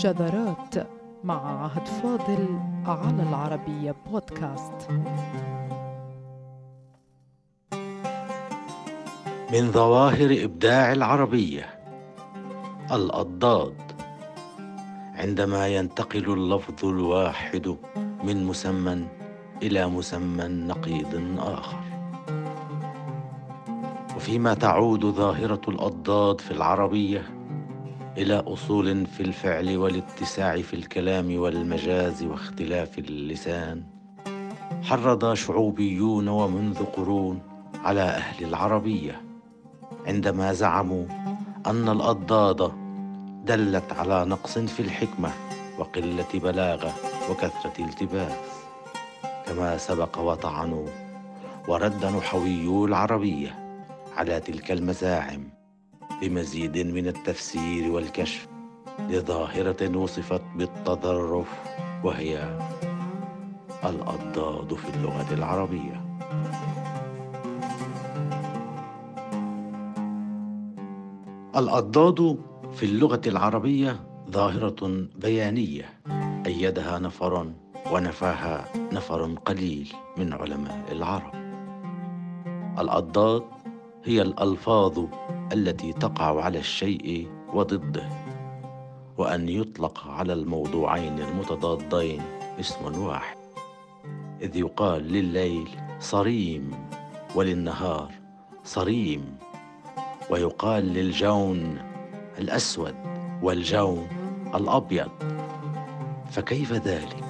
شذرات مع عهد فاضل على العربية بودكاست. من ظواهر إبداع العربية الأضداد. عندما ينتقل اللفظ الواحد من مسمى إلى مسمى نقيض آخر. وفيما تعود ظاهرة الأضداد في العربية إلى أصول في الفعل والاتساع في الكلام والمجاز واختلاف اللسان. حرض شعوبيون ومنذ قرون على أهل العربية. عندما زعموا أن الأضداد دلت على نقص في الحكمة وقلة بلاغة وكثرة التباس. كما سبق وطعنوا ورد نحويو العربية على تلك المزاعم. بمزيد من التفسير والكشف لظاهرة وصفت بالتظرف وهي الأضداد في اللغة العربية. الأضداد في اللغة العربية ظاهرة بيانية أيدها نفر ونفاها نفر قليل من علماء العرب. الأضداد هي الألفاظ التي تقع على الشيء وضده وأن يطلق على الموضوعين المتضادين اسم واحد. إذ يقال لليل صريم وللنهار صريم ويقال للجون الأسود والجون الأبيض. فكيف ذلك؟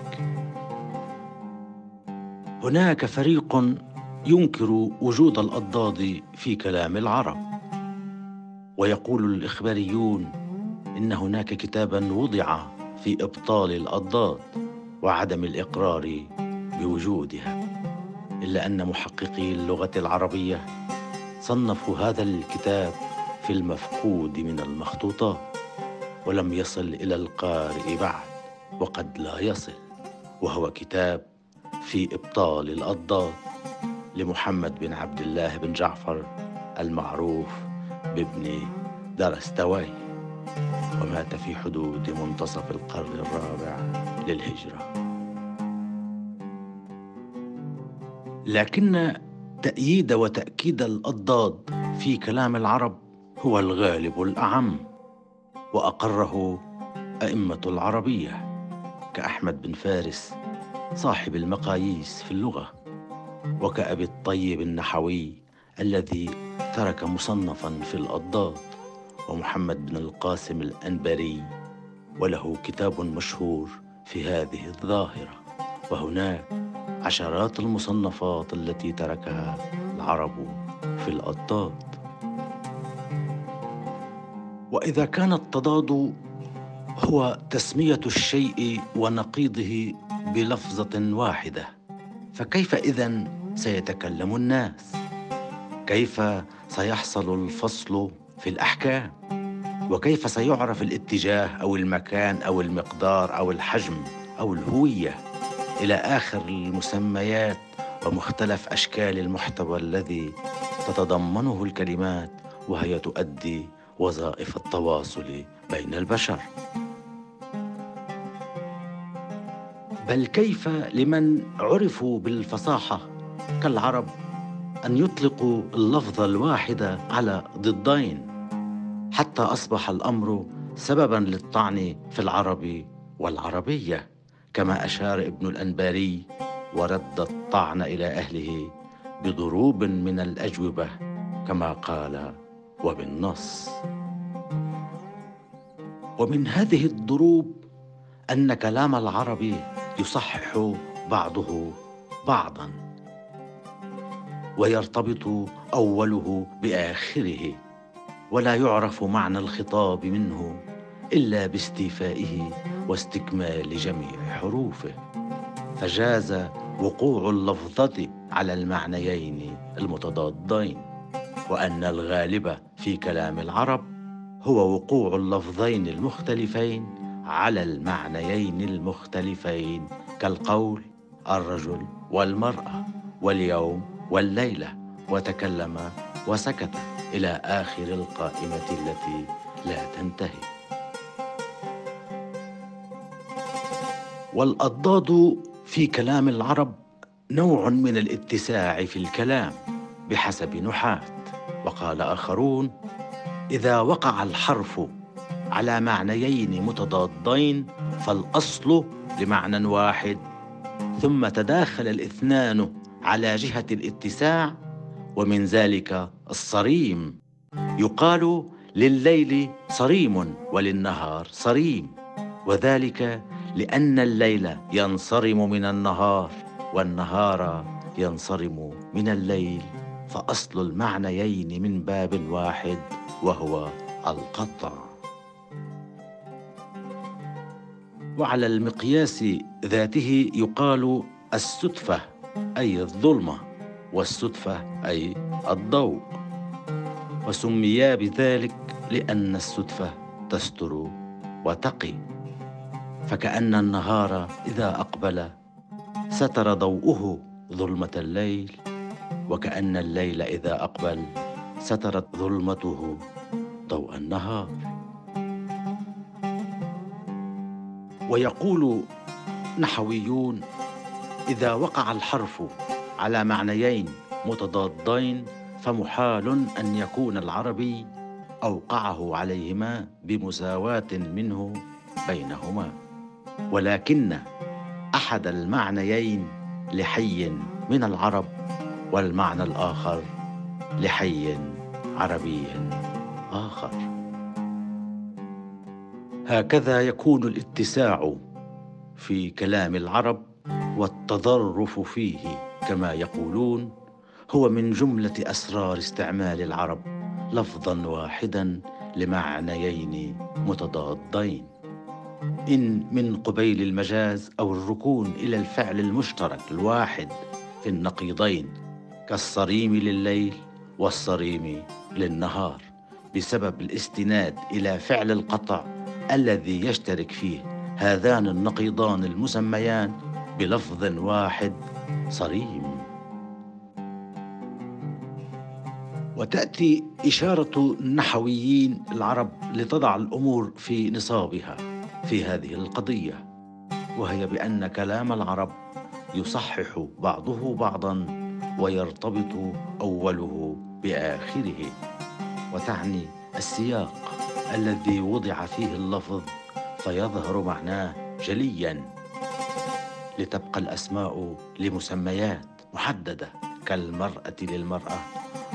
هناك فريق ينكر وجود الأضداد في كلام العرب. ويقول الإخباريون إن هناك كتابا وضع في إبطال الأضداد وعدم الإقرار بوجودها إلا أن محققي اللغة العربية صنفوا هذا الكتاب في المفقود من المخطوطات ولم يصل إلى القارئ بعد وقد لا يصل وهو كتاب في إبطال الأضداد لمحمد بن عبد الله بن جعفر المعروف. بابن درستوي ومات في حدود منتصف القرن الرابع للهجرة. لكن تأييد وتأكيد الأضداد في كلام العرب هو الغالب الأعم وأقره أئمة العربية كأحمد بن فارس صاحب المقاييس في اللغة وكأبي الطيب النحوي الذي ترك مصنفا في الأضداد ومحمد بن القاسم الأنبري وله كتاب مشهور في هذه الظاهرة وهناك عشرات المصنفات التي تركها العرب في الأضداد وإذا كان التضاد هو تسمية الشيء ونقيضه بلفظة واحدة فكيف إذا سيتكلم الناس؟ كيف سيحصل الفصل في الأحكام؟ وكيف سيعرف الاتجاه أو المكان أو المقدار أو الحجم أو الهوية؟ إلى آخر المسميات ومختلف أشكال المحتوى الذي تتضمنه الكلمات وهي تؤدي وظائف التواصل بين البشر بل كيف لمن عرفوا بالفصاحة كالعرب أن يطلقوا اللفظ الواحد على ضدين حتى أصبح الأمر سببا للطعن في العرب والعربية كما أشار ابن الأنباري ورد الطعن إلى أهله بضروب من الأجوبة كما قال وبالنص ومن هذه الضروب أن كلام العرب يصحح بعضه بعضا. ويرتبط أوله بآخره ولا يعرف معنى الخطاب منه إلا باستيفائه واستكمال جميع حروفه. فجاز وقوع اللفظة على المعنيين المتضادين وأن الغالب في كلام العرب هو وقوع اللفظين المختلفين على المعنيين المختلفين كالقول الرجل والمرأة واليوم والليلة وتكلم وسكت إلى آخر القائمة التي لا تنتهي. والأضداد في كلام العرب نوع من الاتساع في الكلام بحسب نحاة. وقال آخرون إذا وقع الحرف على معنيين متضادين فالأصل لمعنى واحد ثم تداخل الإثنان على جهة الاتساع ومن ذلك الصريم. يقال لليل صريم وللنهار صريم. وذلك لأن الليل ينصرم من النهار والنهار ينصرم من الليل. فأصل المعنيين من باب واحد وهو القطع. وعلى المقياس ذاته يقال السدفة أي الظلمة والسدفة أي الضوء وسميا بذلك لأن السدفة تستر وتقي. فكأن النهار إذا أقبل ستر ضوءه ظلمة الليل وكأن الليل إذا أقبل سترت ظلمته ضوء النهار. ويقول نحويون إذا وقع الحرف على معنيين متضادين فمحال أن يكون العربي أوقعه عليهما بمساواة منه بينهما. ولكن أحد المعنيين لحي من العرب والمعنى الآخر لحي عربي آخر. هكذا يكون الاتساع في كلام العرب والتظرف فيه كما يقولون هو من جملة أسرار استعمال العرب لفظا واحدا لمعنيين متضادين. إن من قبيل المجاز أو الركون إلى الفعل المشترك الواحد في النقيضين كالصريم لليل والصريم للنهار بسبب الاستناد إلى فعل القطع الذي يشترك فيه هذان النقيضان المسميان بلفظ واحد صريم. وتأتي إشارة النحويين العرب لتضع الأمور في نصابها في هذه القضية وهي بأن كلام العرب يصحح بعضه بعضا ويرتبط أوله بآخره وتعني السياق الذي وضع فيه اللفظ فيظهر معناه جليا. لتبقى الأسماء لمسميات محددة كالمرأة للمرأة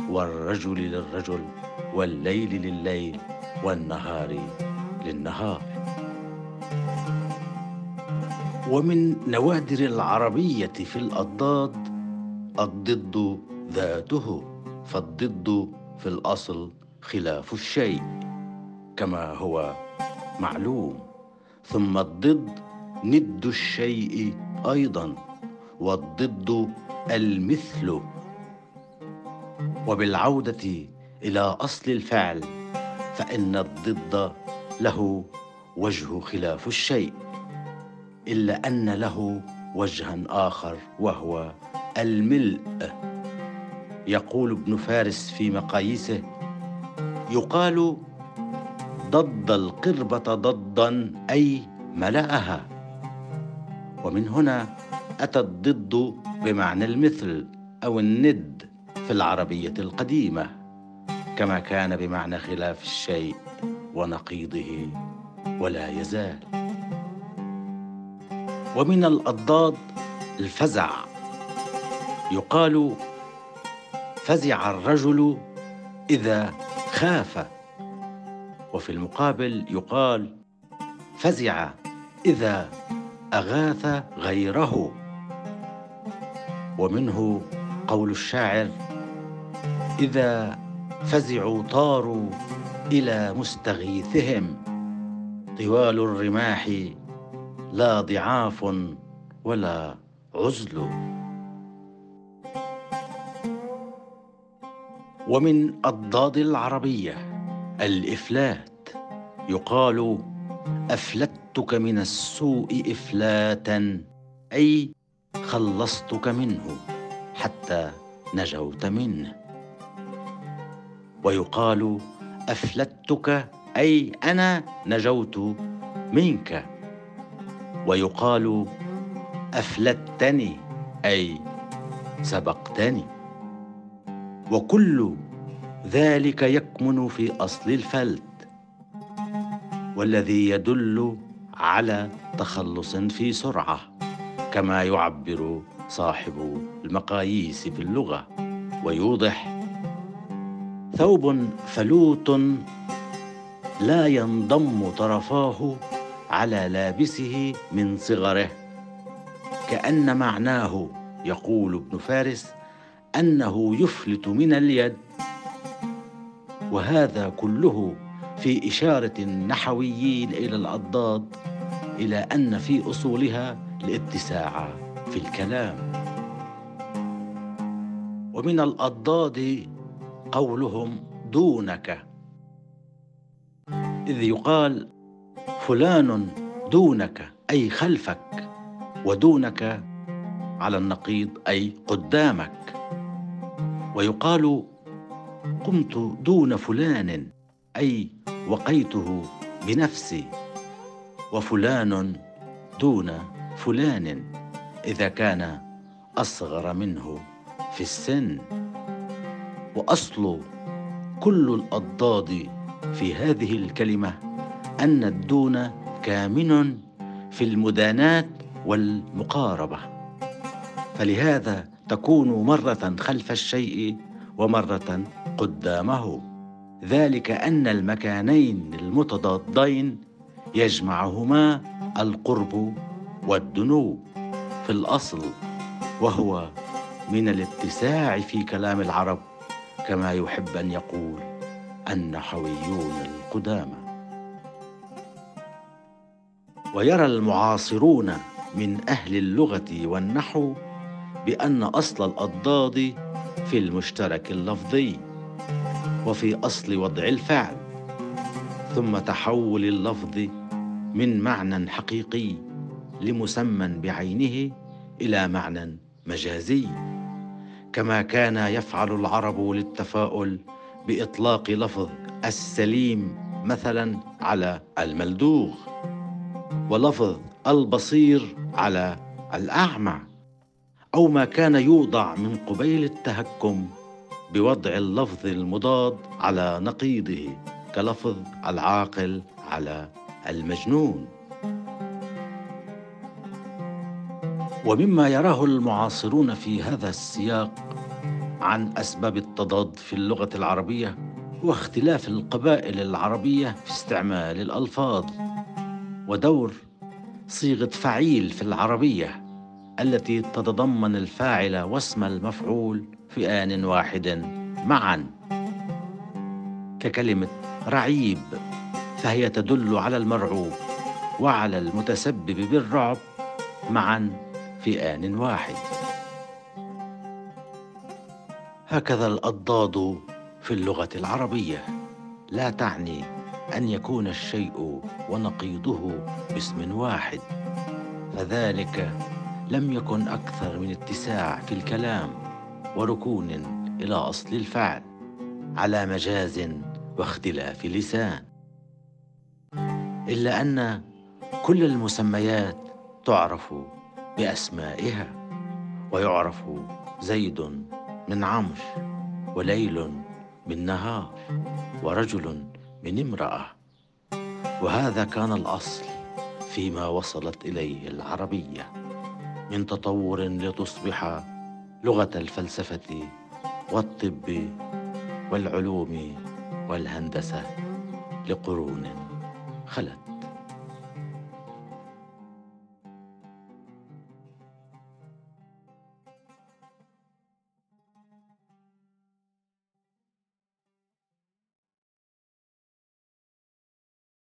والرجل للرجل والليل لليل والنهار للنهار. ومن نوادر العربية في الأضداد الضد ذاته فالضد في الأصل خلاف الشيء كما هو معلوم. ثم الضد ند الشيء أيضا والضد المثل. وبالعودة إلى أصل الفعل فإن الضد له وجه خلاف الشيء إلا أن له وجها آخر وهو الملء. يقول ابن فارس في مقاييسه يقال ضد القربة ضدا أي ملأها. ومن هنا أتى الضد بمعنى المثل أو الند في العربية القديمة كما كان بمعنى خلاف الشيء ونقيضه ولا يزال. ومن الأضداد الفزع. يقال فزع الرجل إذا خاف. وفي المقابل يقال فزع إذا أغاث غيره. ومنه قول الشاعر إذا فزعوا طاروا إلى مستغيثهم. طوال الرماح لا ضعاف ولا عزل. ومن أضداد العربية الإفلات يقال أفلتك من السوء إفلاتا أي خلصتك منه حتى نجوت منه. ويقال أفلتك أي أنا نجوت منك. ويقال أفلتني أي سبقتني. وكل ذلك يكمن في أصل الفلت والذي يدل على تخلص في سرعة كما يعبر صاحب المقاييس في اللغة ويوضح ثوب فلوت لا ينضم طرفاه على لابسه من صغره كأن معناه يقول ابن فارس أنه يفلت من اليد. وهذا كله في إشارة النحويين إلى الأضداد إلى أن في أصولها الاتساع في الكلام. ومن الأضداد قولهم دونك. إذ يقال فلان دونك أي خلفك ودونك على النقيض أي قدامك. ويقال قمت دون فلان أي وقيته بنفسي. وفلان دون فلان إذا كان أصغر منه في السن. وأصل كل الأضداد في هذه الكلمة أن الدون كامن في المداناة والمقاربة. فلهذا تكون مرة خلف الشيء ومرة قدامه. ذلك أن المكانين المتضادين يجمعهما القرب والدنو في الأصل وهو من الاتساع في كلام العرب كما يحب أن يقول النحويون القدامى. ويرى المعاصرون من أهل اللغة والنحو بأن أصل الأضداد في المشترك اللفظي. وفي أصل وضع الفعل ثم تحول اللفظ من معنى حقيقي لمسمى بعينه إلى معنى مجازي. كما كان يفعل العرب للتفاؤل بإطلاق لفظ السليم مثلا على الملدوغ ولفظ البصير على الأعمى أو ما كان يوضع من قبيل التهكم بوضع اللفظ المضاد على نقيضه كلفظ العاقل على المجنون. ومما يراه المعاصرون في هذا السياق عن أسباب التضاد في اللغة العربية هو اختلاف القبائل العربية في استعمال الألفاظ. ودور صيغة فعيل في العربية التي تتضمن الفاعل واسم المفعول في آن واحد. معا. ككلمة رعيب فهي تدل على المرعوب وعلى المتسبب بالرعب. معا في آن واحد. هكذا الأضداد في اللغة العربية. لا تعني أن يكون الشيء ونقيضه باسم واحد. فذلك لم يكن أكثر من اتساع في الكلام وركون إلى أصل الفعل على مجاز واختلاف لسان. إلا أن كل المسميات تعرف بأسمائها ويعرف زيد من عمرو وليل من نهار ورجل من امرأة. وهذا كان الأصل فيما وصلت إليه العربية. من تطور لتصبح لغة الفلسفة والطب والعلوم والهندسة لقرون خلت.